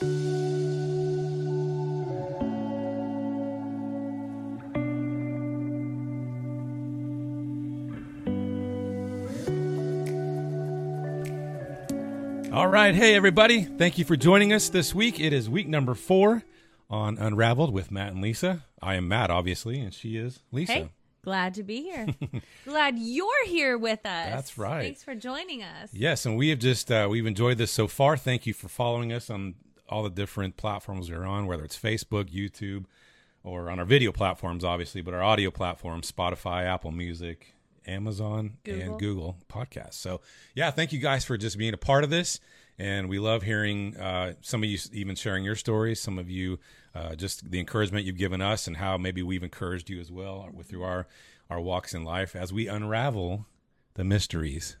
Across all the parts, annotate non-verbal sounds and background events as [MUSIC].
All right. Hey, everybody. Thank you for joining us this week. It is week number four on Unraveled with Matt and Lisa. I am Matt, obviously, and she is Lisa. Hey, glad to be here. [LAUGHS] glad you're here with us. That's right. Thanks for joining us. Yes, and we have just uh, we've enjoyed this so far. Thank you for following us on all the different platforms we're on, whether it's Facebook, YouTube, or on our video platforms, obviously, but our audio platforms, Spotify, Apple Music, Amazon, Google. and Google Podcasts. So, yeah, thank you guys for just being a part of this. And we love hearing uh, some of you even sharing your stories, some of you uh, just the encouragement you've given us, and how maybe we've encouraged you as well with through our our walks in life as we unravel the mysteries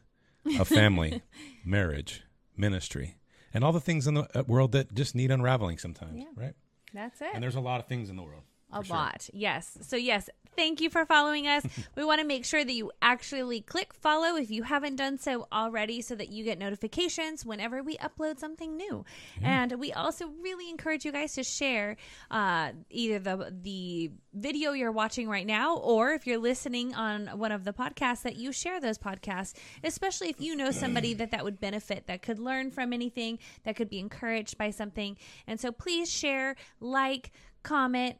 of [LAUGHS] family, marriage, ministry, and all the things in the uh, world that just need unraveling sometimes, Yeah. right? That's it. And there's a lot of things in the world. a sure. lot. Yes. So, yes, thank you for following us. [LAUGHS] we want to make sure that you actually click follow if you haven't done so already so that you get notifications whenever we upload something new. And we also really encourage you guys to share uh, either the, the video you're watching right now or if you're listening on one of the podcasts that you share those podcasts, especially if you know somebody that that would benefit, that could learn from anything, that could be encouraged by something. And so please share, like, comment,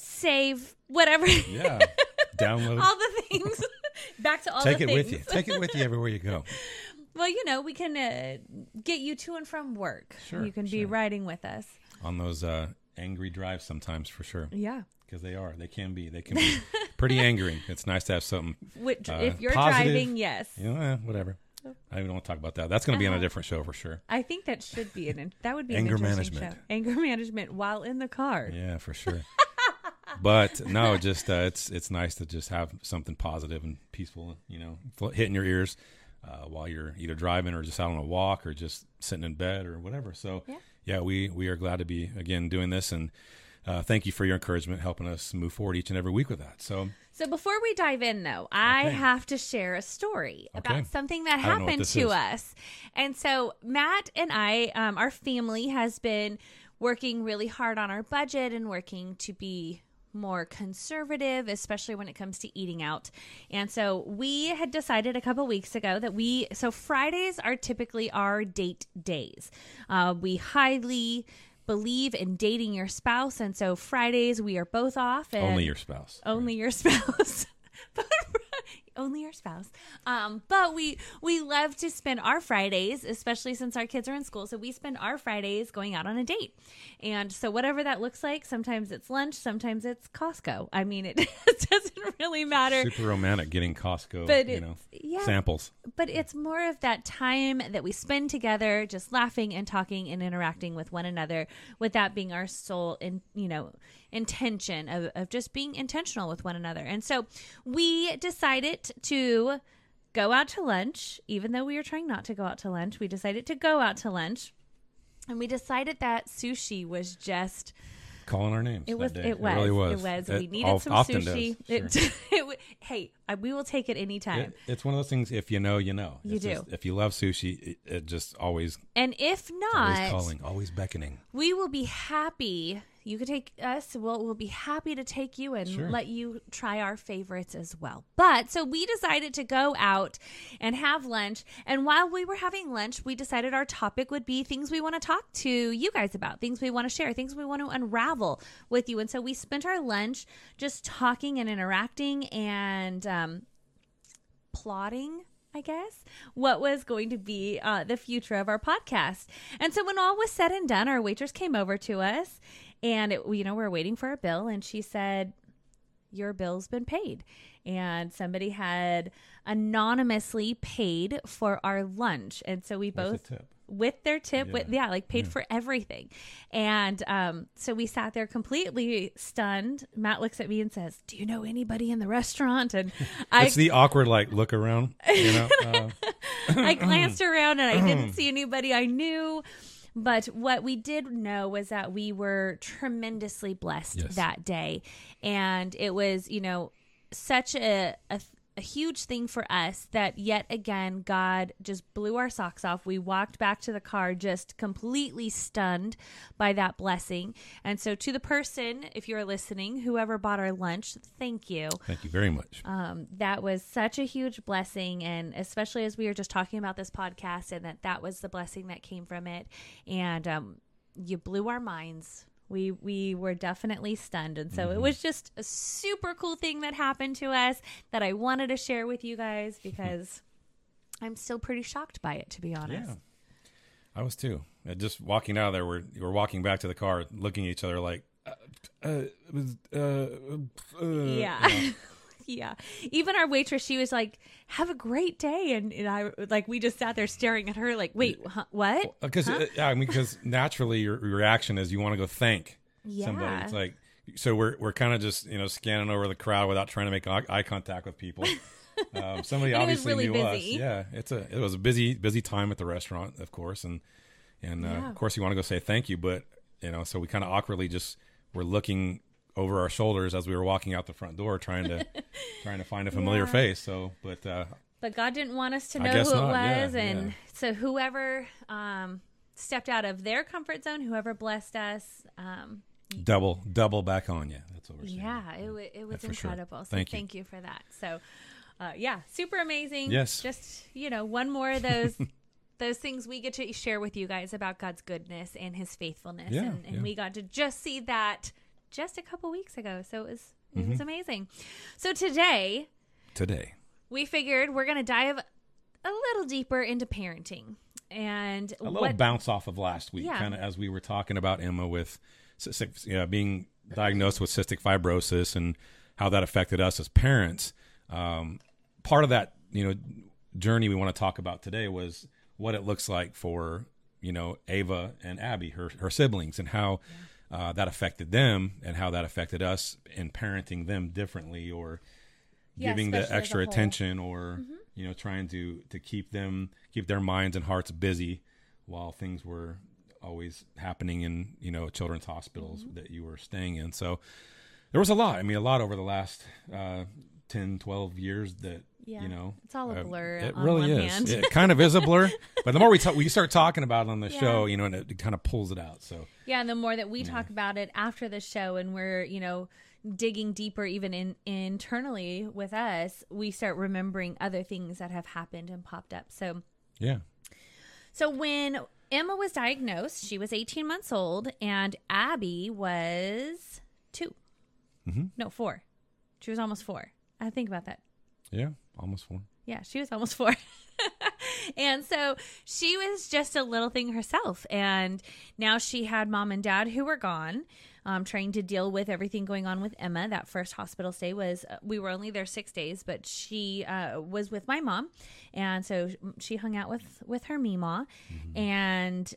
save whatever Yeah. [LAUGHS] Download it. all the things [LAUGHS] back to all Take the it things with you. Take it with you everywhere you go. [LAUGHS] well you know we can uh, get you to and from work Sure, you can be sure. riding with us On those uh, angry drives sometimes for sure. yeah Because they are. They can be. They can be pretty angering. It's nice to have something Which, Uh, if you're positive. driving yes You know, eh, whatever. I don't want to talk about that. That's going to be on a different show for sure. i think that should be an that would be Anger management. show. anger management while in the car Yeah, for sure. But no, just uh, it's it's nice to just have something positive and peaceful, you know, hitting your ears uh, while you're either driving or just out on a walk or just sitting in bed or whatever. So Yeah. we we are glad to be again doing this and. Uh, thank you for your encouragement, helping us move forward each and every week with that. So, So before we dive in, though, I Okay. have to share a story Okay. about something that I don't know what happened to is. us. And so Matt and I, um, our family has been working really hard on our budget and working to be more conservative, especially when it comes to eating out. And so we had decided a couple weeks ago that we, so Fridays are typically our date days. Uh, we highly believe in dating your spouse. And so Fridays we are both off. And only your spouse. only your [LAUGHS] spouse only your spouse. Um but we we love to spend our fridays especially since our kids are in school. So we spend our fridays going out on a date. And so whatever that looks like sometimes it's lunch sometimes it's costco. I mean it [LAUGHS] doesn't really matter. Super romantic getting Costco, But you know, yeah. samples. but it's more of that time that we spend together just laughing and talking and interacting with one another with that being our sole in you know intention of, of just being intentional with one another and so we decided to go out to lunch even though we were trying not to go out to lunch we decided to go out to lunch and we decided that sushi was just Calling our names. it was. It was. really was. It was. It we needed some sushi. does, sure. It, [LAUGHS] it, hey, I- we will take it anytime. It- it's one of those things. If you know, you know. You It's do. just- if you love sushi, it, it just always, and if not, always calling, always beckoning. we will be happy. You could take us. We'll, we'll be happy to take you and Sure. let you try our favorites as well. But so we decided to go out and have lunch. And while we were having lunch, we decided our topic would be things we want to talk to you guys about, things we want to share, things we want to unravel with you. And so we spent our lunch just talking and interacting and um, plotting I guess, what was going to be uh, the future of our podcast. And so when all was said and done, our waitress came over to us and, it, you know, we are waiting for a bill and she said, Your bill's been paid. And somebody had anonymously paid for our lunch. And so we both with their tip Yeah. with yeah like paid for everything and um so we sat there completely stunned matt looks at me and says do you know anybody in the restaurant and [LAUGHS] i It's the awkward like look around. You know, [LAUGHS] uh, i [CLEARS THROAT] glanced around and i didn't [CLEARS THROAT] see anybody i knew but what we did know was that we were tremendously blessed Yes. that day and it was you know such a, a a huge thing for us that yet again God just blew our socks off. We walked back to the car just completely stunned by that blessing. And so to the person, if you're listening, whoever bought our lunch, thank you. Thank you very much. Um, that was such a huge blessing, and especially as we were just talking about this podcast, and that that was the blessing that came from it, and um, you blew our minds. We we were definitely stunned, and so it was just a super cool thing that happened to us that I wanted to share with you guys [LAUGHS] because I'm still pretty shocked by it, to be honest. Yeah. I was too. Uh, Just walking out of there, we're we're walking back to the car, looking at each other like, uh, uh, it was, uh, uh, Yeah. you know. [LAUGHS] yeah. Even our waitress, she was like, "Have a great day," and, and I like we just sat there staring at her like, "Wait, huh, what?" because uh, I mean, because naturally your reaction is you want to go thank somebody. It's like so we're we're kind of just you know scanning over the crowd without trying to make eye, contact with people. [LAUGHS] Um, somebody [LAUGHS] And it was obviously really knew busy. us. Yeah, it's a it was a busy busy time at the restaurant, of course, and and uh, Yeah. of course you want to go say thank you, but you know, so we kind of awkwardly just were looking over our shoulders as we were walking out the front door, trying to [LAUGHS] trying to find a familiar Yeah. face. So, but uh, But God didn't want us to know who it not, yeah, was, and yeah. so whoever um, stepped out of their comfort zone, whoever blessed us, um, double double back on you. That's what we're saying. yeah, it, it was sure. incredible. So Thank you. thank you for that. So, uh, yeah, super amazing. Yes. just you know, one more of those. [LAUGHS] Those things we get to share with you guys about God's goodness and His faithfulness, Yeah, and, and yeah. we got to just see that just a couple weeks ago. So it was it Mm-hmm. was amazing. So today, Today, we figured we're going to dive a little deeper into parenting and a little what bounce off of last week, Yeah. kind of as we were talking about Emma with cystic, you know, being diagnosed with cystic fibrosis and how that affected us as parents. Um, part of that, you know, journey we want to talk about today was what it looks like for you know Ava and Abby, her her siblings, and how uh, that affected them and how that affected us in parenting them differently or Yeah, giving the extra. Mm-hmm. attention or you know trying to to keep them keep their minds and hearts busy while things were always happening in you know children's hospitals Mm-hmm. that you were staying in so there was a lot i mean a lot over the last uh 10 12 years that Yeah, you know? It's all a uh, blur it on really one is. hand. it kind of is a blur [LAUGHS] but the more we talk we start talking about it on the Yeah. show you know and it, kind of pulls it out so. Yeah and the more that we talk about it after the show and we're you know digging deeper even in internally with us we start remembering other things that have happened and popped up so. Yeah. So when emma was diagnosed she was 18 months old and abby was 2 Mm-hmm. no four. She was almost four. I think about that. Yeah almost four Yeah, she was almost four. [LAUGHS] and so she was just a little thing herself. And now she had mom and dad who were gone, um, trying to deal with everything going on with Emma. That first hospital stay was, uh, we were only there six days, but she uh, was with my mom. And so she hung out with, with her Mima. And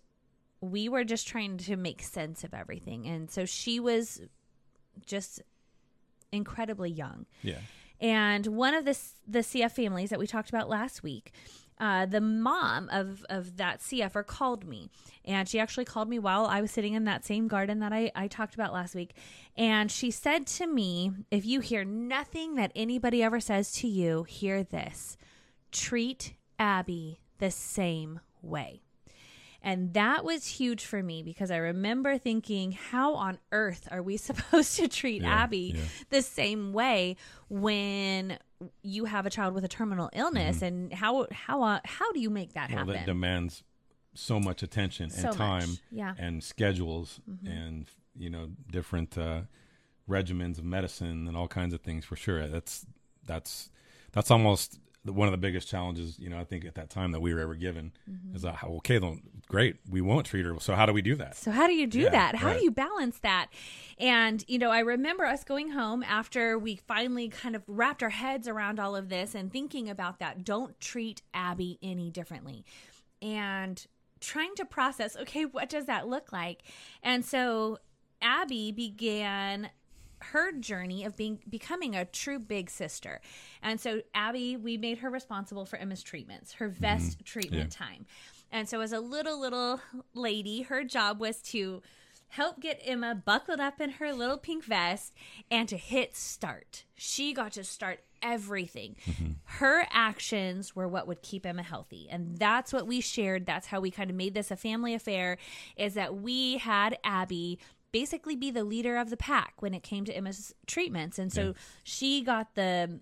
we were just trying to make sense of everything. And so she was just incredibly young. yeah And one of the the CF families that we talked about last week, uh, the mom of of that CFer called me, and she actually called me while I was sitting in that same garden that I I talked about last week, and she said to me, "If you hear nothing that anybody ever says to you, hear this: treat Abby the same way." And that was huge for me because I remember thinking, how on earth are we [LAUGHS] supposed to treat Yeah, Abby yeah. the same way when you have a child with a terminal illness? And how how uh, how do you make that Mm-hmm. well, happen? that demands so much attention and much, time yeah. Mm-hmm. and schedules and you know different uh, regimens of medicine and all kinds of things for sure that's that's that's almost the- one of the biggest challenges you know i think at that time that we were ever given Mm-hmm. is that how okay then great we won't treat her so how do we do that So how do you do Yeah, that? How right. do you balance that? And you know, I remember us going home after we finally kind of wrapped our heads around all of this and thinking about that. Don't treat Abby any differently. And trying to process, okay, what does that look like? And so Abby began her journey of being becoming a true big sister. And so Abby, we made her responsible for Emma's treatments, her mm-hmm. vest treatment time. And so as a little little lady, her job was to help get Emma buckled up in her little pink vest and to hit start. She got to start everything. Mm-hmm. Her actions were what would keep Emma healthy. And that's what we shared. That's how we kind of made this a family affair is that we had Abby basically be the leader of the pack when it came to Emma's treatments. And so Yeah. she got the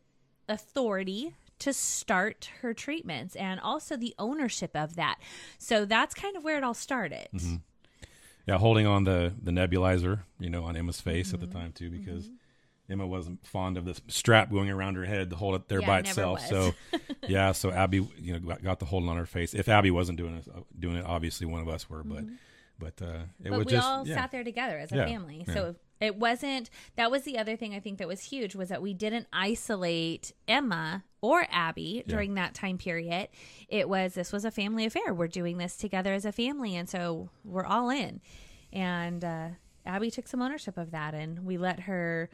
authority to start her treatments and also the ownership of that. So that's kind of where it all started. Mm-hmm. yeah, holding on the the nebulizer, you know, on Emma's face at Mm-hmm. the time too, mm-hmm. because Emma wasn't fond of this strap going around her head to hold it there Yeah, by it itself. So, [LAUGHS] yeah, so Abby, you know, got, got the hold on her face. If Abby wasn't doing it, uh, doing it, obviously one of us were, but mm-hmm. But uh, it but was we just all yeah. sat there together as a Yeah, family. So it wasn't that was the other thing I think that was huge was that we didn't isolate Emma or Abby during that time period. It was this was a family affair. We're doing this together as a family and so we're all in. And uh Abby took some ownership of that and we let her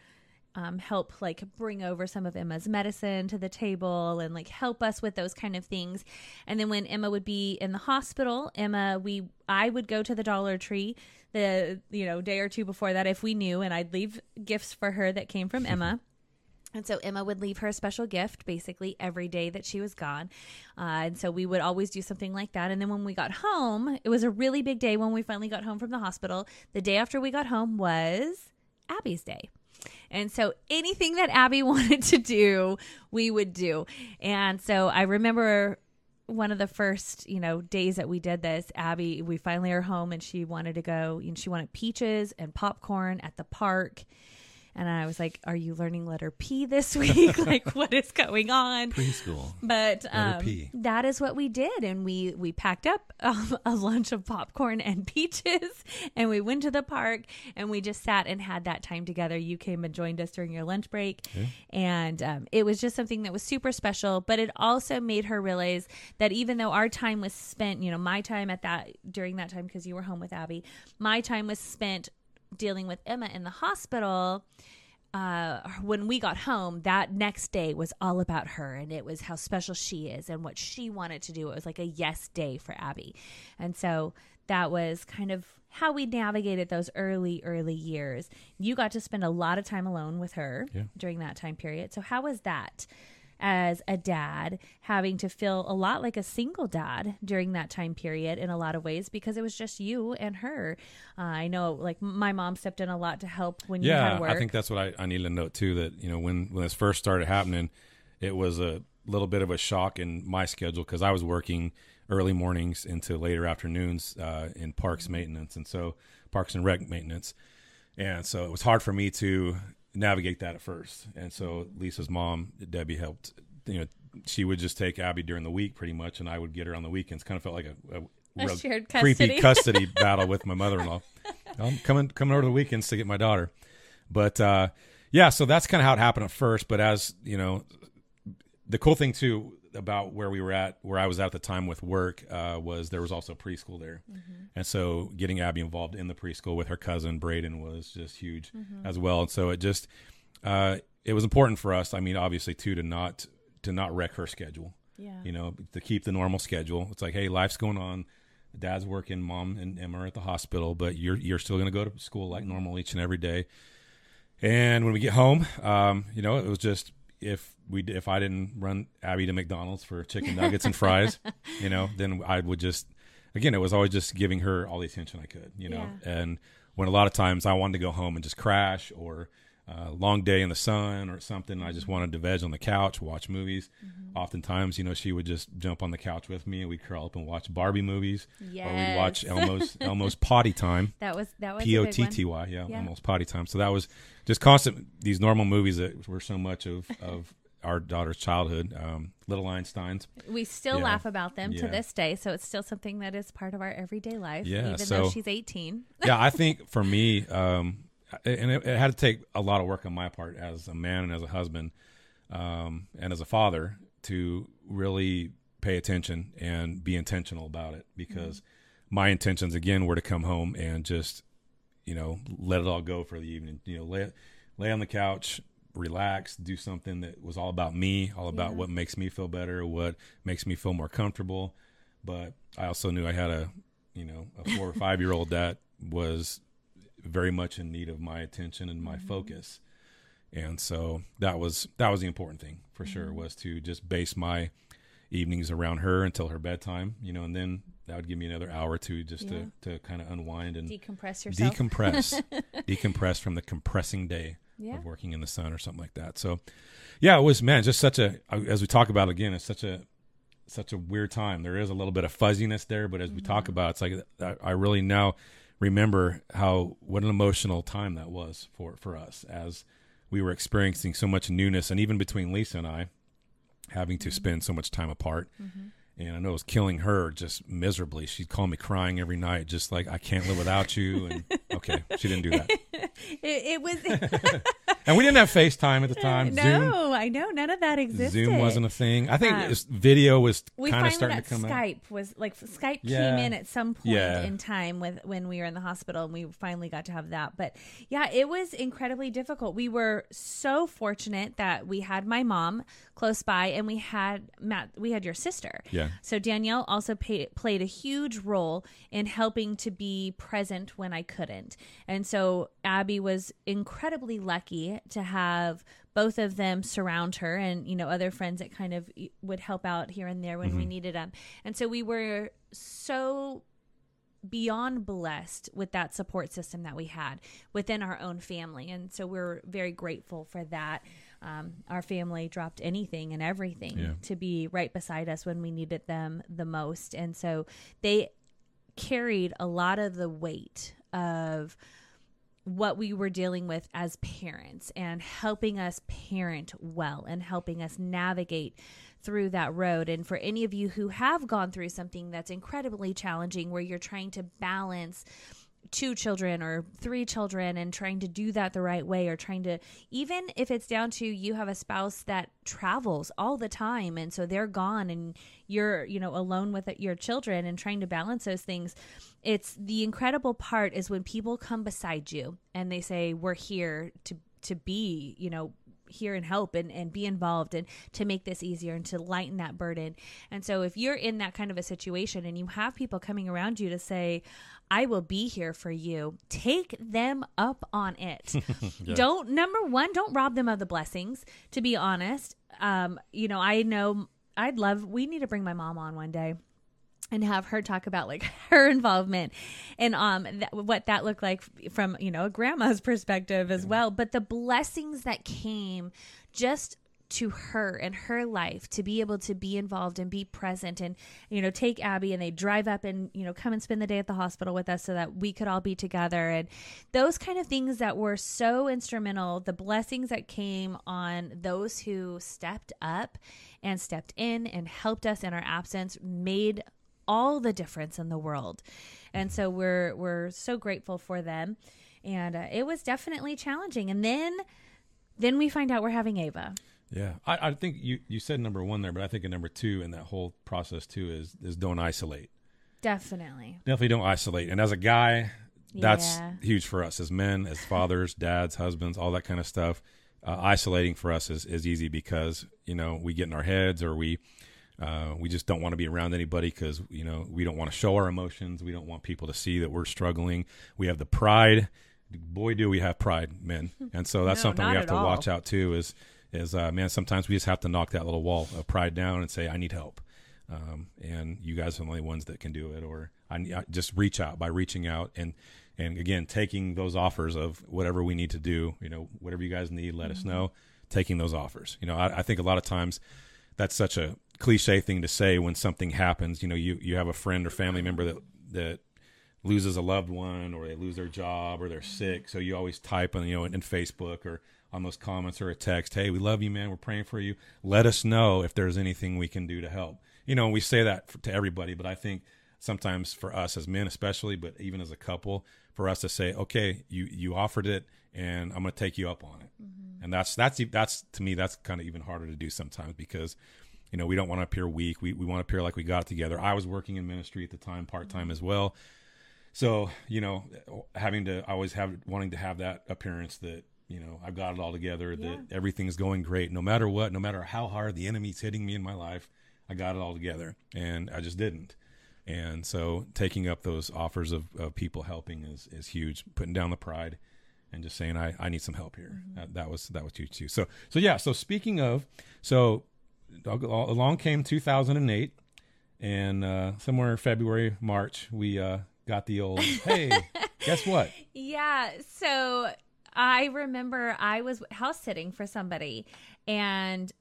um, help like bring over some of Emma's medicine to the table and like help us with those kind of things. And then when Emma would be in the hospital, Emma, we I would go to the Dollar Tree the you know day or two before that if we knew, and I'd leave gifts for her that came from Emma. And so Emma would leave her a special gift basically every day that she was gone. Uh, and so we would always do something like that. And then when we got home, it was a really big day when we finally got home from the hospital. The day after we got home was Abby's day. And so anything that Abby [LAUGHS] wanted to do, we would do. And so I remember one of the first, you know, days that we did this, Abby, we finally are home and she wanted to go, and she wanted peaches and popcorn at the park. And I was like, Are you learning letter P this [LAUGHS] week? [LAUGHS] like, what is going on? preschool. But um, that is what we did, and we we packed up um, a lunch of popcorn and [LAUGHS] peaches, and we went to the park, and we just sat and had that time together. You came and joined us during your lunch break, and um, it was just something that was super special. But it also made her realize that even though our time was spent, you know, my time at that during that time because you were home with Abby, my time was spent dealing with Emma in the hospital uh, when we got home, that next day was all about her and it was how special she is and what she wanted to do. It was like a yes day for Abby. And so that was kind of how we navigated those early, early years. You got to spend a lot of time alone with her Yeah. during that time period. So, how was that? As a dad, having to feel a lot like a single dad during that time period in a lot of ways because it was just you and her. Uh, I know, like, my mom stepped in a lot to help when you had Yeah, work. I think that's what I, I need to note too. That you know when when this first started happening, it was a little bit of a shock in my schedule because I was working early mornings into later afternoons uh, in parks maintenance, and so parks and rec maintenance, and so it was hard for me to navigate that at first. And so Lisa's mom, Debbie, helped. You know, she would just take Abby during the week pretty much, and I would get her on the weekends. Kind of felt like a, a, A shared creepy custody. custody [LAUGHS] battle with my mother-in-law. I'm coming coming over the weekends to get my daughter. But uh, yeah, so that's kind of how it happened at first. But as you know, the cool thing too about where we were at, where I was at the time with work, uh, was there was also preschool there, and so getting Abby involved in the preschool with her cousin Braden was just huge as well. And so it just uh, it was important for us. I mean, obviously too to not to not wreck her schedule yeah. you know, to keep the normal schedule. It's like, hey, life's going on. Dad's working, mom and Emma are at the hospital, but you're you're still going to go to school like normal each and every day. And when we get home, um, you know, it was just if we if I didn't run Abby to McDonald's for chicken nuggets and fries, [LAUGHS] you know, then I would just again, it was always just giving her all the attention I could, you know. And when a lot of times I wanted to go home and just crash or uh, long day in the sun or something. I just wanted to veg on the couch, watch movies. Oftentimes, you know, she would just jump on the couch with me, and we'd curl up and watch Barbie movies, yes. or we'd watch Elmo's [LAUGHS] Elmo's Potty Time, [LAUGHS] That was that was P O one. T Y, yeah, Yeah. Elmo's Potty Time. So that was just constant these normal movies that were so much of of our daughter's childhood. Um, Little Einsteins, We still Yeah. laugh about them to this day, so it's still something that is part of our everyday life. Yeah, even so- though she's eighteen. yeah, I [LAUGHS] think for me, um, and it, it had to take a lot of work on my part as a man and as a husband, um, and as a father to really pay attention and be intentional about it because my intentions again were to come home and just you know let it all go for the evening you know lay lay on the couch relax do something that was all about me all about Yeah. what makes me feel better what makes me feel more comfortable but i also knew i had a you know a four or five year old that was very much in need of my attention and my mm-hmm. focus. And so that was that was the important thing for sure mm-hmm. was to just base my evenings around her until her bedtime, you know, and then that would give me another hour or two just Yeah. to to kind of unwind and Decompress yourself. decompress, [LAUGHS] decompress from the compressing day Yeah. of working in the sun or something like that. So, yeah, it was man, just such a uh, as we talk about again, it's such a such a weird time. There is a little bit of fuzziness there, but as we Mm-hmm. talk about, it's like I, I really now remember how what an emotional time that was for for us as we were experiencing so much newness, and even between Lisa and I, having Mm-hmm. to spend so much time apart. And I know it was killing her just miserably. She'd call me crying every night, just like I can't live without you. And okay, she didn't do that. [LAUGHS] It, it was [LAUGHS] And we didn't have FaceTime at the time. no, Zoom I know none of that existed. Zoom wasn't a thing. I think Um, video was kind of starting to come out. Skype was like Skype Yeah. came in at some point Yeah. in time with when we were in the hospital and we finally got to have that. But yeah, it was incredibly difficult. We were so fortunate that we had my mom close by and we had Matt we had your sister. Yeah. So Danielle also pay, played a huge role in helping to be present when I couldn't. And so Abby was incredibly lucky to have both of them surround her and you know other friends that kind of would help out here and there when we needed them. And so we were so beyond blessed with that support system that we had within our own family and so we're very grateful for that um, our family dropped anything and everything Yeah. to be right beside us when we needed them the most and so they carried a lot of the weight of what we were dealing with as parents and helping us parent well and helping us navigate through that road. And for any of you who have gone through something that's incredibly challenging where you're trying to balance two children or three children and trying to do that the right way or trying to even if it's down to you have a spouse that travels all the time and so they're gone and you're you know alone with your children and trying to balance those things it's the incredible part is when people come beside you and they say we're here to to be you know here and help and, and be involved and to make this easier and to lighten that burden. And so if you're in that kind of a situation and you have people coming around you to say, I will be here for you, take them up on it. [LAUGHS] Don't number one, don't rob them of the blessings, to be honest. Um, you know, I know I'd love we need to bring my mom on one day and have her talk about like [LAUGHS] her involvement and um th- what that looked like from you know a grandma's [LAUGHS] perspective as well. But the blessings that came just to her and her life to be able to be involved and be present and you know take abby and they drive up and you know come and spend the day at the hospital with us so that we could all be together. And those kind of things that were so instrumental the blessings that came on those who stepped up and stepped in and helped us in our absence made all the difference in the world. And so we're we're so grateful for them. And uh, it was definitely challenging. And then then we find out we're having Ava. Yeah, I, I think you, you said number one there, but I think a number two in that whole process too is is don't isolate. Definitely. Definitely don't isolate. And as a guy, that's Yeah. huge for us as men, as fathers, dads, husbands, all that kind of stuff. Uh, isolating for us is, is easy because you know we get in our heads or we uh, we just don't want to be around anybody because you know we don't want to show our emotions. We don't want people to see that we're struggling. We have the pride. Boy, do we have pride, men, [LAUGHS] and so that's No, something we have to all. watch out too. Is is uh, man? Sometimes we just have to knock that little wall of pride down and say, "I need help." um, and you guys are the only ones that can do it or I, I just reach out by reaching out and and again taking those offers of whatever we need to do you know whatever you guys need let us know taking those offers you know I, I think a lot of times that's such a cliche thing to say when something happens. You know you you have a friend or family member that that loses a loved one or they lose their job or they're mm-hmm. sick. So you always type on you know in, in facebook or on those comments or a text hey we love you man. We're praying for you. Let us know if there's anything we can do to help. You know we say that for, to everybody but i think sometimes for us as men especially but even as a couple for us to say okay you you offered it and i'm going to take you up on it. Mm-hmm. And that's that's that's to me that's kind of even harder to do sometimes because you know we don't want to appear weak we, we want to appear like we got it together i was working in ministry at the time part-time as well so you know having to I always have wanting to have that appearance that you know i've got it all together that everything's going great no matter what no matter how hard the enemy's hitting me in my life i got it all together and i just didn't And so taking up those offers of, of people helping is, is huge. Putting down the pride and just saying, I, I need some help here. Mm-hmm. That, that was that was huge too. So so yeah. So speaking of, so along came 2008, and uh, somewhere in February March we uh, got the old hey, [LAUGHS] guess what? Yeah. So I remember I was house sitting for somebody and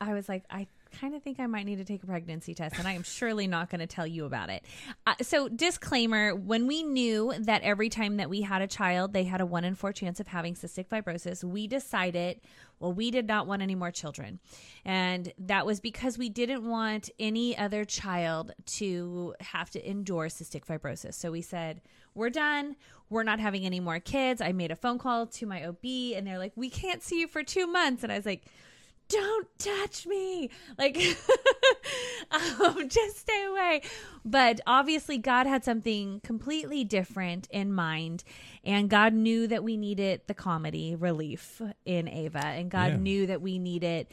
I was like, I kind of think I might need to take a pregnancy test, and I am surely not going to tell you about it. Uh, so, disclaimer when we knew that every time that we had a child, they had a one in four chance of having cystic fibrosis, we decided, well, we did not want any more children. And that was because we didn't want any other child to have to endure cystic fibrosis. So, we said, we're done. We're not having any more kids. I made a phone call to my OB, and they're like, we can't see you for two months. And I was like, don't touch me like [LAUGHS] um, just stay away but obviously god had something completely different in mind and god knew that we needed the comedy relief in ava and god Yeah. knew that we needed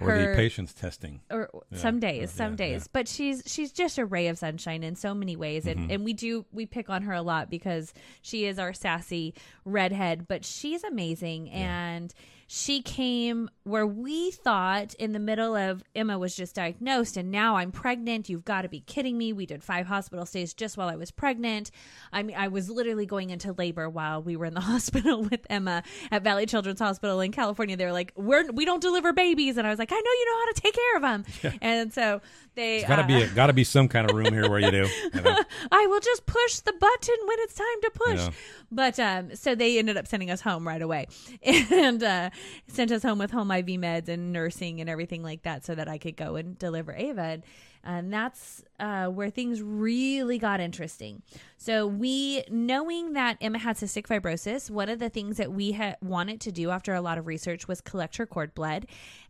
Or her the patience testing. or some days some yeah, days yeah. but she's she's just a ray of sunshine in so many ways and Mm-hmm. and we do we pick on her a lot because she is our sassy redhead but she's amazing and she came where we thought in the middle of Emma was just diagnosed and now I'm pregnant. You've got to be kidding me. We did five hospital stays just while I was pregnant. I mean, I was literally going into labor while we were in the [LAUGHS] hospital with Emma at Valley Children's Hospital in California. They were like, "We're we don't deliver babies," and I was like, "I know you know how to take care of them." And so they Got to uh, be a, got to be some kind of room here where you do. [LAUGHS] you know? I will just push the button when it's time to push. Yeah. But um, so they ended up sending us home right away [LAUGHS] and uh, [LAUGHS] sent us home with home IV meds and nursing and everything like that so that I could go and deliver Ava. And, that's uh, where things really got interesting. So we, knowing that Emma had cystic fibrosis, one of the things that we had wanted to do after a lot of research was collect her cord blood.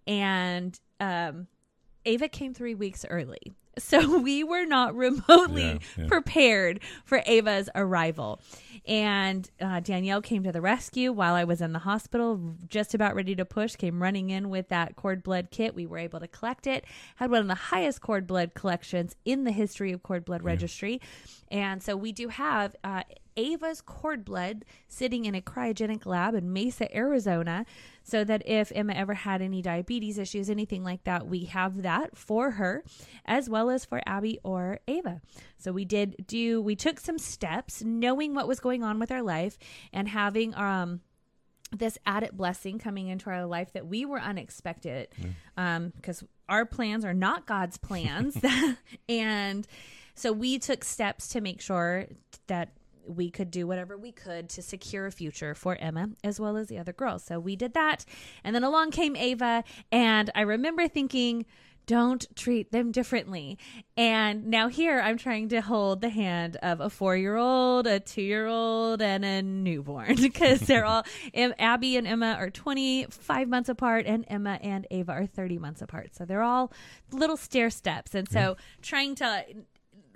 And um, Ava came three weeks early. So [LAUGHS] we were not remotely Yeah, yeah. prepared for Ava's arrival. And uh, Danielle came to the rescue while I was in the hospital, just about ready to push, came running in with that cord blood kit. We were able to collect it, had one of the highest cord blood collections in the history of cord blood registry. And so we do have uh, Ava's cord blood sitting in a cryogenic lab in Mesa, Arizona, so that if Emma ever had any diabetes issues, anything like that, we have that for her, as well as for Abby or Ava. So we did do, we took some steps knowing what was going on with our life and having, um, this added blessing coming into our life that we were unexpected Um, because our plans are not God's plans. [LAUGHS] [LAUGHS] and so we took steps to make sure that we could do whatever we could to secure a future for Emma as well as the other girls. So we did that. And then along came Ava. And I remember thinking, don't treat them differently. And now here I'm trying to hold the hand of a four year old, a two year old, and a newborn [LAUGHS] because they're all, Abby and Emma are 25 months apart, and Emma and Ava are 30 months apart. So they're all little stair steps. And so trying to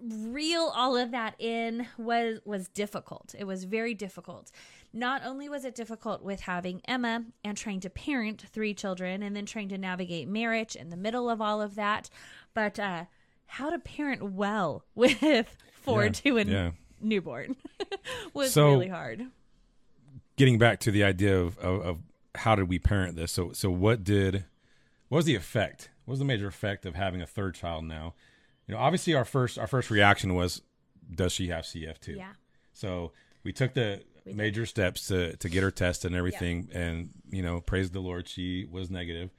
reel all of that in was was difficult. It was very difficult. Not only was it difficult with having Emma and trying to parent three children and then trying to navigate marriage in the middle of all of that, but uh, how to parent well [LAUGHS] with four, Yeah, two, and yeah. newborn [LAUGHS] was So- really hard. Getting back to the idea of, of, of how did we parent this? So so what did what was the effect? What was the major effect of having a third child now? You know, obviously our first our first reaction was, does she have CF two? Yeah. So we took the did. major steps to to get her tested and everything, and you know, praise the Lord, she was negative.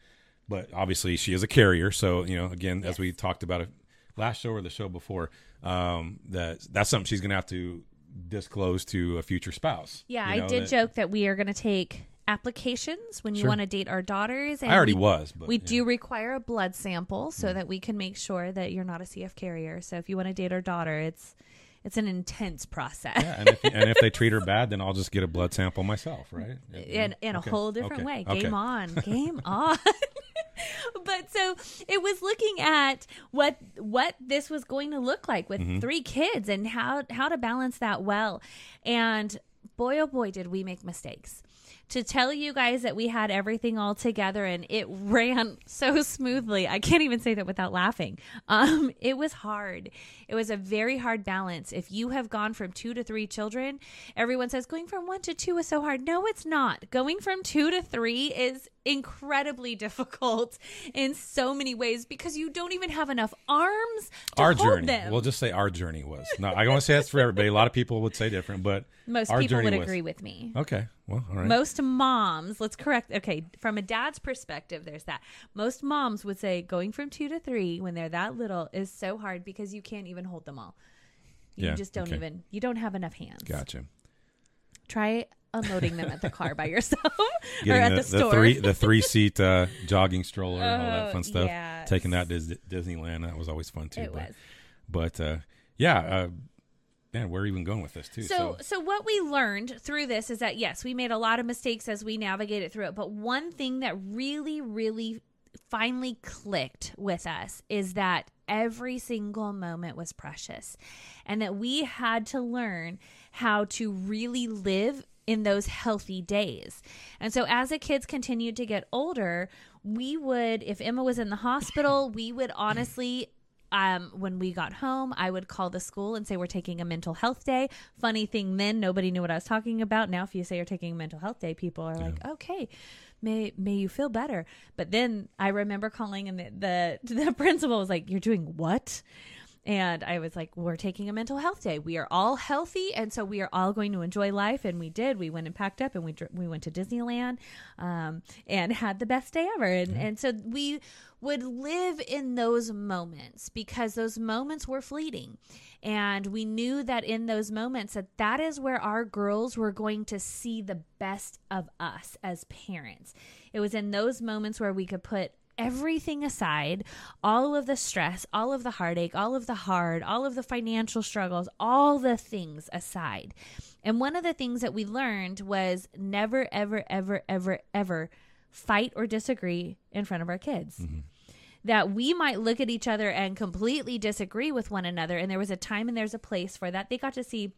But obviously, she is a carrier. So you know, again, as we talked about it last show or the show before, um, that that's something she's going to have to disclose to a future spouse. Yeah, You I did that- joke that we are going to take applications when you Sure. want to date our daughters. And I already we, was, but we yeah. Mm. do require a blood sample so that we can make sure that you're not a CF carrier. So if you want to date our daughter, it's it's an intense process. Yeah, and if, and if they treat her bad, then I'll just get a blood sample myself, right? in in Okay, a whole different okay, way. okay. Game on, [LAUGHS] game on. [LAUGHS] but so it was looking at what what this was going to look like with Mm-hmm. three kids and how how to balance that well. And boy oh boy did we make mistakes. To tell you guys that we had everything all together and it [LAUGHS] ran so smoothly. I can't even say that without laughing. Um, [LAUGHS] it was hard. It was a very hard balance. If you have gone from two to three children, everyone says going from one to two is so hard. No, it's not. Going from two to three is incredibly [LAUGHS] difficult in so many ways because you don't even have enough arms to our hold journey. them. We'll just say our journey was. No, I don't want to say that's for everybody. A lot of people would say different, but Most people would was. agree with me. Okay. Well, all right. Most moms, let's correct. Okay, from a dad's perspective, there's that. Most moms would say going from two to three when they're that little is so hard because you can't even hold them all. You Yeah, just don't okay. even. You don't have enough hands. gotcha. Try unloading them at the car by yourself [LAUGHS] or at the, the, store. three the three seat uh, jogging stroller, and all that Oh, fun stuff. yes. Taking that to Disneyland that was always fun too. it but was. but uh, yeah, uh, man, we're even going with this too. So, so what we learned through this is that yes, we made a lot of mistakes as we navigated through it, but one thing that really, really finally clicked with us is that every single moment was precious, and that we had to learn how to really live in those healthy days. And so as the kids continued to get older, we would if Emma was in the hospital, [LAUGHS] we would honestly um, when we got home, I would call the school and say, We're taking a mental health day. Funny thing then, nobody knew what I was talking about. Now, if you say you're taking a mental health day, people are like, Okay, may may you feel better. But then I remember calling and the, the, [LAUGHS] the principal was like, You're doing what? And I was like, we're taking a mental health day. We are all healthy, and so we are all going to enjoy life. And we did. We went and packed up, and we we went to Disneyland, um, and had the best day ever. And and so we would live in those moments because those moments were fleeting, and we knew that in those moments that that is where our girls were going to see the best of us as parents. It was in those moments where we could put everything aside, all of the stress, all of the heartache, all of the hard, all of the financial struggles, all the things aside. And one of the things that we learned was never, ever, ever, ever, ever fight or disagree in front of our kids. Mm-hmm. That we might look at each other and completely disagree with one another. And there was a time and there's a place for that. They got to see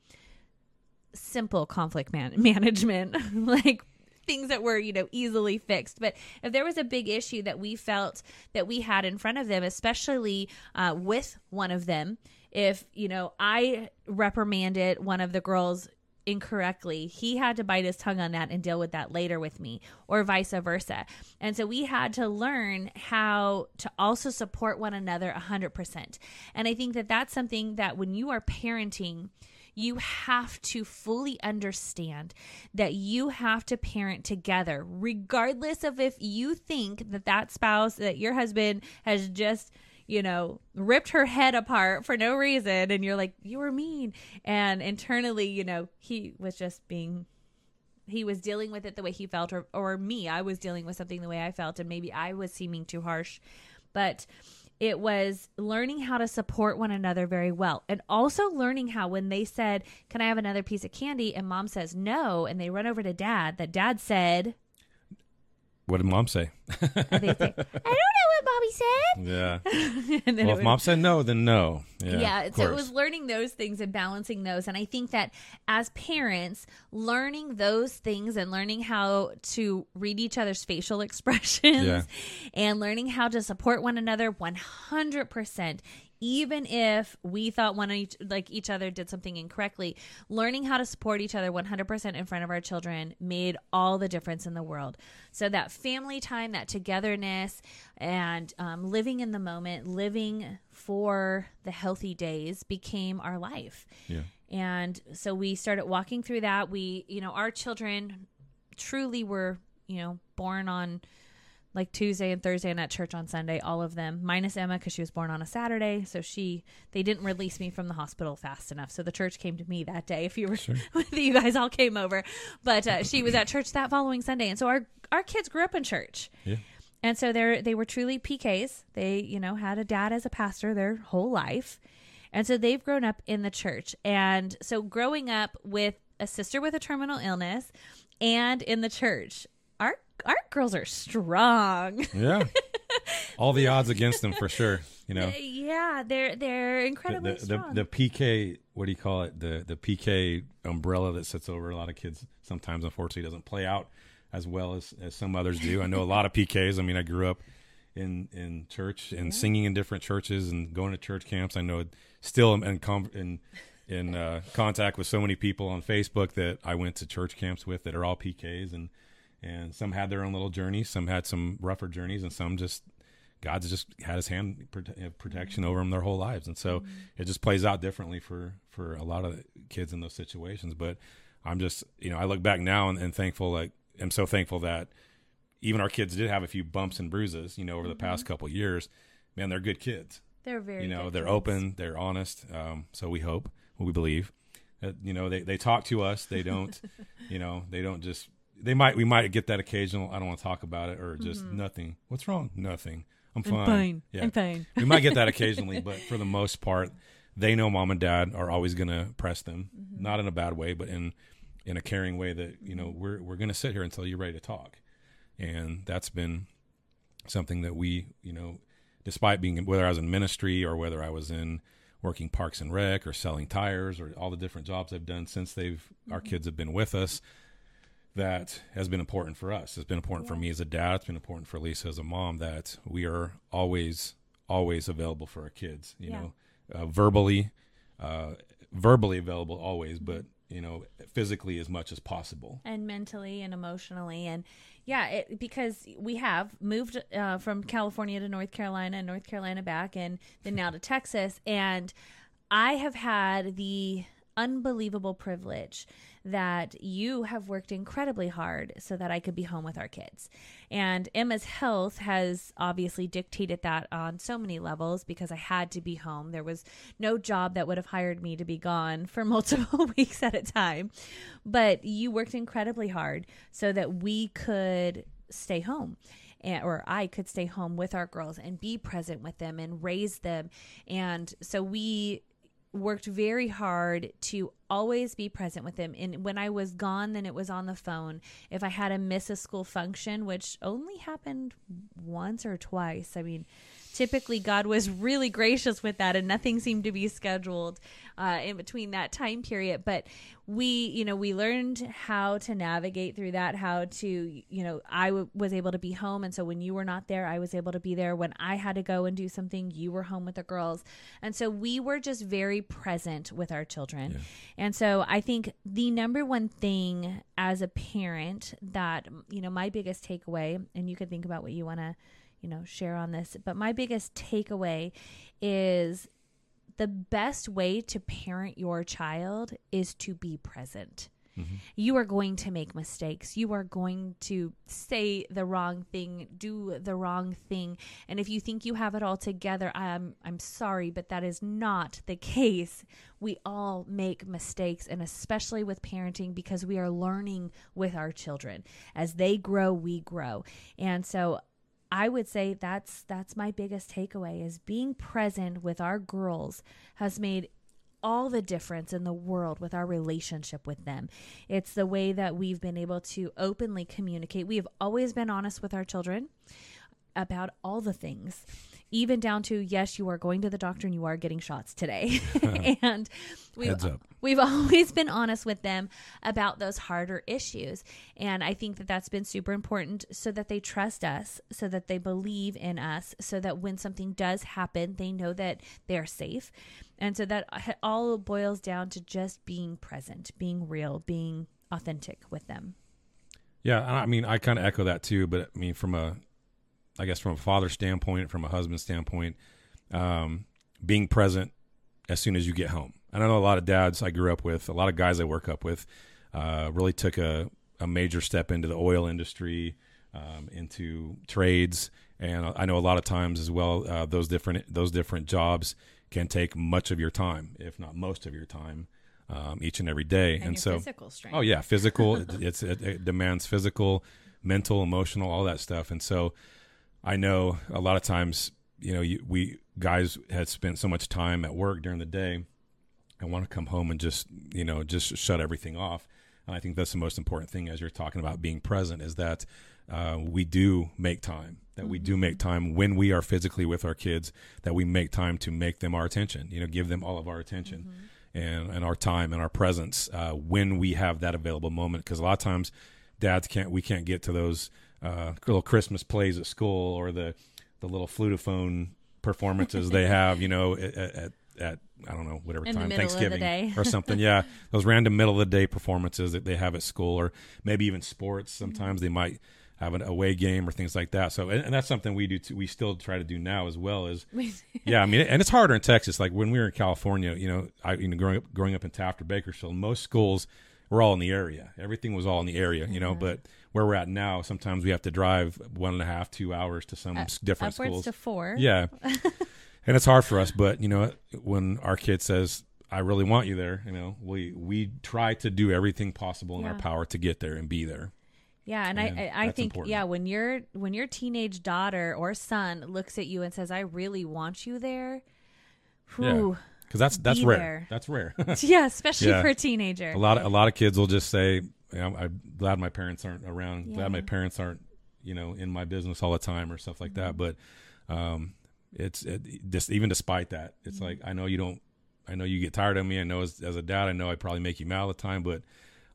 simple conflict man- [LAUGHS] management, [LAUGHS] like things that were, you know, easily fixed. But if there was a big issue that we felt that we had in front of them, especially uh, with one of them, if, you know, I reprimanded one of the girls incorrectly, he had to bite his tongue on that and deal with that later with me, or vice versa. And so we had to learn how to also support one another 100%. And I think that that's something that when you are parenting, you have to fully understand that you have to parent together, regardless of if you think that that spouse, that your husband has just, you know, ripped her head apart for no reason. And you're like, you were mean. And internally, you know, he was just being. He was dealing with it the way he felt, or, or me, I was dealing with something the way I felt, and maybe I was seeming too harsh. But it was learning how to support one another very well. And also learning how when they said can i have another piece of candy? and mom says no and they run over to dad that dad said what did mom say? [LAUGHS] i don't know what mommy said Yeah. [LAUGHS] well, if mom said no, then no. Yeah. yeah, so it was learning those things and balancing those and i think that as parents learning those things and learning how to read each other's [LAUGHS] facial expressions Yeah. and learning how to support one another 100% even if we thought one of each, like each other did something incorrectly learning how to support each other 100% in front of our children made all the difference in the world. So that family time that togetherness and um, living in the moment living for the healthy days became our life. Yeah. and so we started walking through that. We you know our children truly were you know born on like Tuesday and Thursday and at church on Sunday, all of them, minus Emma because she was born on a Saturday. So she, they didn't release me from the hospital fast enough. So the church came to me that day. If you were, [LAUGHS] you guys all came over, but uh, she was at church that following Sunday, and so our our kids grew up in church. Yeah. And so they're they were truly PKs. They, you know, had a dad as a pastor their whole life. And so they've grown up in the church. And so growing up with a sister with a terminal illness and in the church, our our girls are strong. Yeah. [LAUGHS] All the odds against them for sure. You know. Yeah, they're they're The, incredibly the, the, strong. the PK, what do you call it? The the PK umbrella that sits over a lot of kids sometimes, unfortunately, doesn't play out as well as, as some others do. I know a lot of PKs. I mean, I grew up in in church and yeah. singing in different churches and going to church camps. I know still am in in in uh, contact with so many people on Facebook that I went to church camps with that are all PKs and and some had their own little journeys, some had some rougher journeys, and some just God's just had His hand protection over them their whole lives, and so mm-hmm. it just plays out differently for for a lot of kids in those situations. But I'm just you know I look back now and, and thankful like I'm so thankful that even our kids did have a few bumps and bruises, you know, over the mm-hmm. past couple years. Man, they're good kids. They're very, you know, they're kids. open, they're honest. Um, so we hope, we believe, that you know they they talk to us. They don't, [LAUGHS] you know, they don't just. They might we might get that occasional. I don't want to talk about it or just mm-hmm. nothing. What's wrong? Nothing. I'm fine. I'm fine. Yeah. I'm fine. [LAUGHS] we might get that [LAUGHS] occasionally, but for the most part, they know mom and dad are always going to press them, mm-hmm. not in a bad way, but in in a caring way that you know we're we're going to sit here until you're ready to talk, and that's been something that we you know, despite being whether I was in ministry or whether I was in working parks and rec or selling tires or all the different jobs I've done since they've mm-hmm. our kids have been with us that has been important for us. It's been important yeah. for me as a dad. It's been important for Lisa as a mom that we are always, always available for our kids. You yeah. know, uh, verbally, uh, verbally available always, but you know, physically as much as possible, and mentally and emotionally, and yeah, it, because we have moved uh, from California to North Carolina, and North Carolina back, and then now to [LAUGHS] Texas, and I have had the unbelievable privilege that you have worked incredibly hard so that I could be home with our kids. And Emma's health has obviously dictated that on so many levels because I had to be home. There was no job that would have hired me to be gone [LAUGHS] for multiple [LAUGHS] weeks at a time. But you worked incredibly hard so that we could stay home. And, or I could stay home with our girls and be present with them and raise them. And so we worked very hard to always be present with them. And when I was gone, then it was on the phone. If I had to miss a school function, which only happened once or twice, I mean, typically God was [LAUGHS] really gracious with that and nothing seemed to be scheduled uh, in between that time period. But we, you know, we learned how to navigate through that, how to, you know, I w- was able to be home. And so when you were not there, I was able to be there. When I had to go and do something, you were home with the girls. And so we were just very present with our children. Yeah. And so I think the number one thing as a parent that, you know, my biggest takeaway, and you can think about what you want to, you know, share on this, but my biggest takeaway is the best way to parent your child is to be present. Mm-hmm. You are going to make mistakes. You are going to say the wrong thing, do the wrong thing. And if you think you have it all together, I'm I'm sorry, but that is not the case. We all make mistakes and especially with parenting because we are learning with our children. As they grow, we grow. And so I would say that's that's my biggest takeaway is being present with our girls has made all the difference in the world with our relationship with them. It's the way that we've been able to openly communicate. We have always been honest with our children about all the things even down to yes, you are going to the doctor and you are getting shots today. [LAUGHS] [LAUGHS] and we've, we've always been honest with them about those harder issues. And I think that that's been super important so that they trust us, so that they believe in us, so that when something does happen, they know that they're safe. And so that all boils down to just being present, being real, being authentic with them. Yeah, I mean, I kind of echo that too, but I mean, from a I guess from a father standpoint, from a husband standpoint, um, being present as soon as you get home. And I know a lot of dads I grew up with, a lot of guys I work up with, uh, really took a, a major step into the oil industry, um, into trades, and I know a lot of times as well uh, those different those different jobs can take much of your time, if not most of your time. Um, each and every day, and, and so physical strength. oh yeah, physical. it, [LAUGHS] it's it, it demands physical, mental, emotional, all that stuff, and so I know a lot of times, you know, you, we guys had spent so much time at work during the day and want to come home and just, you know, just shut everything off. And I think that's the most important thing as you're talking about being present is that uh, we do make time, that mm-hmm. we do make time when we are physically with our kids, that we make time to make them our attention, you know, give them all of our attention. Mm-hmm. And, and our time and our presence uh, when we have that available moment. Because a lot of times dads can't we can't get to those uh, little Christmas plays at school or the the little flutophone performances they have, you know, at, at, at I don't know whatever In time Thanksgiving or something. Yeah, [LAUGHS] those random middle of the day performances that they have at school, or maybe even sports. Sometimes they might have an away game or things like that. So, and, and that's something we do. Too, we still try to do now as well. Is [LAUGHS] yeah, I mean, and it's harder in Texas. Like when we were in California, you know, I you know growing up growing up in Taft or Bakersfield, most schools were all in the area. Everything was all in the area, you know. But where we're at now, sometimes we have to drive one and a half, two hours to some uh, s- different schools. to four. Yeah, [LAUGHS] and it's hard for us. But you know, when our kid says, "I really want you there," you know, we we try to do everything possible in our power to get there and be there. Yeah, and And I, I, think important. yeah, when your when your teenage daughter or son looks at you and says, "I really want you there," whew, Because that's that's rare. there. That's rare. [LAUGHS] yeah, [LAUGHS] especially Yeah. for a teenager. a lot of, a lot of kids will just say, you know, I'm glad my parents aren't around. Yeah. Glad my parents aren't, you know, in my business all the time or stuff like that. Mm-hmm. But um, it's it, just even despite that, it's mm-hmm. like I know you don't. I know you get tired of me. I know as, as a dad, I know I probably make you mad all the time, but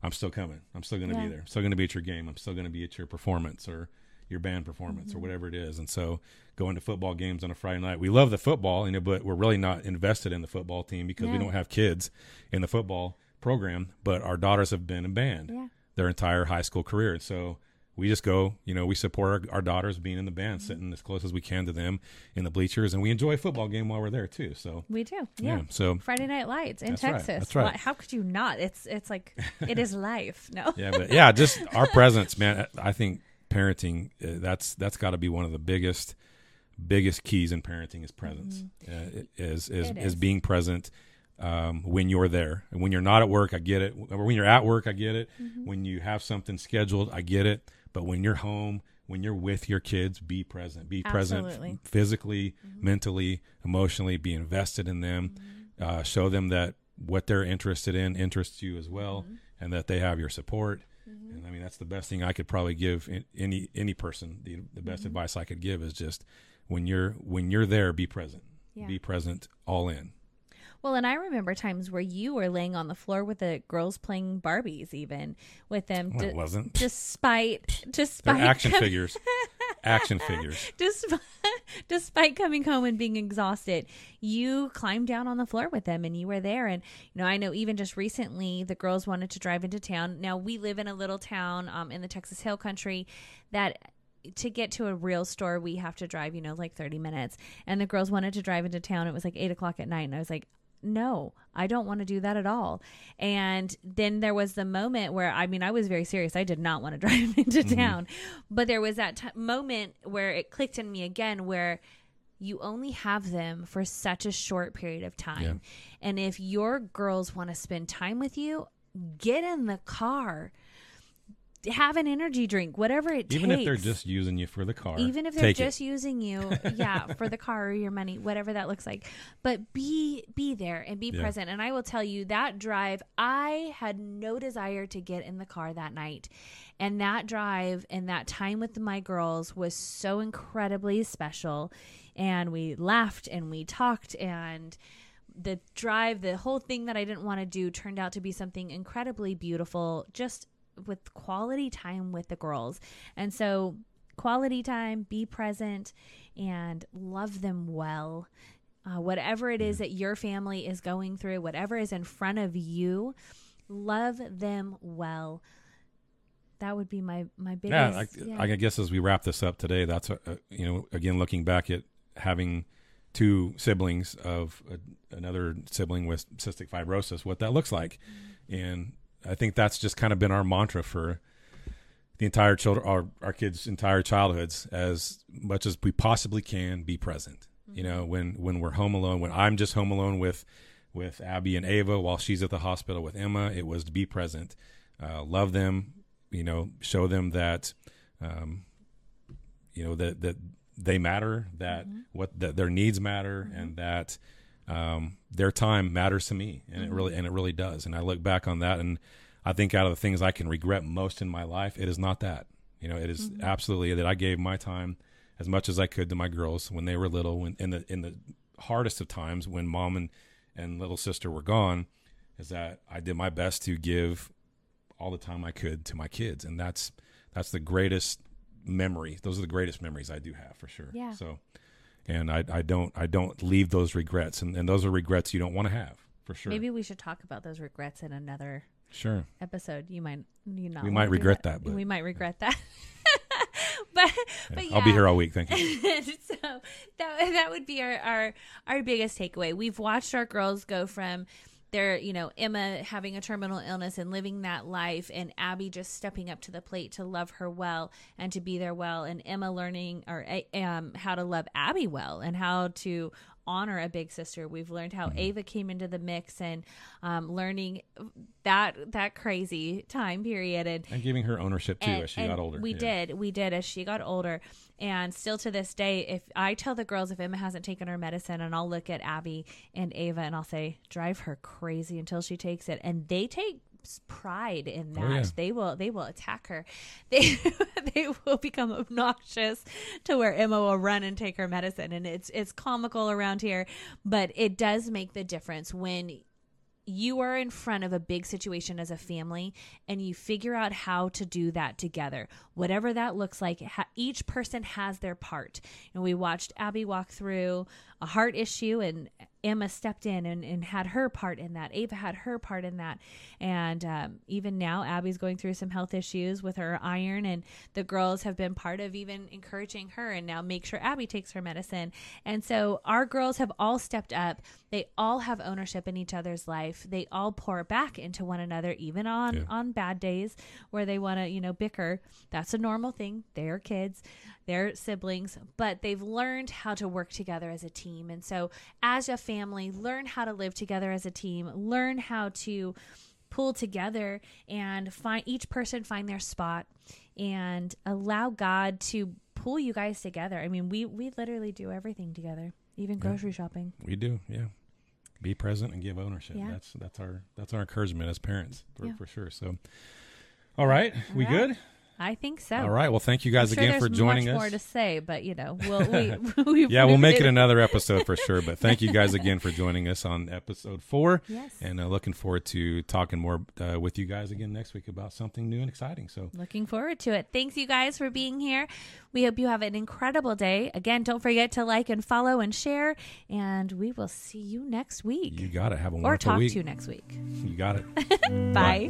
I'm still coming. I'm still going to Yeah. be there. I'm still going to be at your game. I'm still going to be at your performance or your band performance or mm-hmm. whatever it is. And so going to football games on a Friday night, we love the football, you know, but we're really not invested in the football team because we don't have kids in the football program. But our daughters have been in band Yeah. their entire high school career. And so we just go, you know, we support our, our daughters being in the band, sitting as close as we can to them in the bleachers, and we enjoy a football game while we're there too. So We do. yeah, Yeah. so Friday Night Lights in That's right, Texas. that's right. How could you not? It's it's like it is [LAUGHS] life. No. yeah, but yeah, just [LAUGHS] our presence, man. I think parenting uh, that's that's got to be one of the biggest biggest keys in parenting is presence. Uh, is is Mm-hmm. Is is. being present um, when you're there. And when you're not at work, I get it. Or when you're at work, I get it. Mm-hmm. When you have something scheduled, I get it. But when you're home, when you're with your kids, be present. Be present Absolutely. Mm-hmm. physically, mentally, emotionally. Be invested in them. Mm-hmm. Uh, show them that what they're interested in interests you as well, Mm-hmm. and that they have your support. And I mean, that's the best thing I could probably give any any person. The, the best Mm-hmm. advice I could give is just when you're when you're there, be present. Yeah. Be present, all in. Well, and I remember times where you were laying on the floor with the girls playing Barbies, even with them, Well, d- it wasn't. despite They're despite action com- figures. action [LAUGHS] figures. despite, [LAUGHS] despite coming home and being exhausted, you climbed down on the floor with them and you were there. And, you know, I know even just recently the girls wanted to drive into town. Now, we live in a little town um, in the Texas Hill Country that to get to a real store, we have to drive, you know, like 30 minutes. And the girls wanted to drive into town. It was like eight o'clock at night. And I was like, no, I don't want to do that at all. And then there was the moment where, I mean, I was very serious. I did not want to [LAUGHS] drive into mm-hmm. town. But there was that t- moment where it clicked in me again where you only have them for such a short period of time. And if your girls want to spend time with you, get in the car. Have an energy drink, whatever it Even takes. if they're just using you for the car. even if they're take it. just using you [LAUGHS] yeah for the car or your money whatever that looks like but be be there and be Yeah. present and i will tell you that drive i had no desire to get in the car that night and that drive and that time with my girls was so incredibly special and we laughed and we talked and the drive the whole thing that i didn't want to do turned out to be something incredibly beautiful just with quality time with the girls and so quality time, be present, and love them well. Uh, whatever it is that your family is going through, whatever is in front of you, love them well. That would be my my yeah, biggest. I, yeah. I guess as we wrap this up today, that's a, a, you know again looking back at having two siblings of a, another sibling with cystic fibrosis, what that looks like, and I think that's just kind of been our mantra for the entire children, our our kids' entire childhoods, as much as we possibly can, be present. You know, when when we're home alone, when I'm just home alone with with Abby and Ava while she's at the hospital with Emma, it was to be present, uh, love them, you know, show them that, um, you know, that that they matter, that what that their needs matter, and that um, their time matters to me, and it really and it really does. And I look back on that, and I think out of the things I can regret most in my life, it is not that. You know, it is absolutely that I gave my time as much as I could to my girls when they were little, when in the in the hardest of times when mom and and little sister were gone, is that I did my best to give all the time I could to my kids, and that's that's the greatest memory. Those are the greatest memories I do have for sure. Yeah. So, and I I don't I don't leave those regrets, and, and those are regrets you don't want to have for sure. Maybe we should talk about those regrets in another sure. episode. You might you not We might regret that, but- we might regret that. but [LAUGHS] but yeah. I'll be here all week. Thank you. [LAUGHS] so that that would be our, our our biggest takeaway. We've watched our girls go from their, you know, Emma having a terminal illness and living that life, and Abby just stepping up to the plate to love her well and to be there well, and Emma learning or um, how to love Abby well and how to honor a big sister. We've learned how Ava came into the mix and um, learning that that crazy time period and And giving her ownership too and- as she got older. We Yeah. did, we did as she got older, and still to this day, if I tell the girls if Emma hasn't taken her medicine, and I'll look at Abby and Ava and I'll say, drive her crazy until she takes it, and they take pride in oh, that. Oh, yeah. They will, they will attack her. [LAUGHS] They they will become obnoxious to where Emma will run and take her medicine, and it's it's comical around here, but it does make the difference when you are in front of a big situation as a family and you figure out how to do that together whatever that looks like ha- each person has their part and we watched abby walk through a heart issue and emma stepped in and, and had her part in that. Ava had her part in that. And um, even now abby's going through some health issues with her iron and the girls have been part of even encouraging her and now make sure abby takes her medicine. And so our girls have all stepped up. They all have ownership in each other's life. They all pour back into one another even on Yeah. on bad days where they want to you know bicker. That's a normal thing. They're kids they're siblings but they've learned how to work together as a team and so as a family learn how to live together as a team learn how to pull together and find each person find their spot and allow god to pull you guys together i mean we we literally do everything together even grocery shopping We do, yeah. Be present and give ownership. Yeah. That's that's our that's our encouragement as parents for, Yeah. for sure. So, all right, we right. good? I think so All right. Well, thank you guys sure again for joining much us. more to say but you know we'll we, [LAUGHS] [LAUGHS] yeah, we'll make it another episode for sure. But thank you guys [LAUGHS] again for joining us on episode four. yes And uh, looking forward to talking more uh, with you guys again next week about something new and exciting. So, Looking forward to it. Thanks, you guys, for being here. We hope you have an incredible day. Again, don't forget to like and follow and share. And we will see you next week you got it. Have a or wonderful talk week. to you next week. You got it. Bye.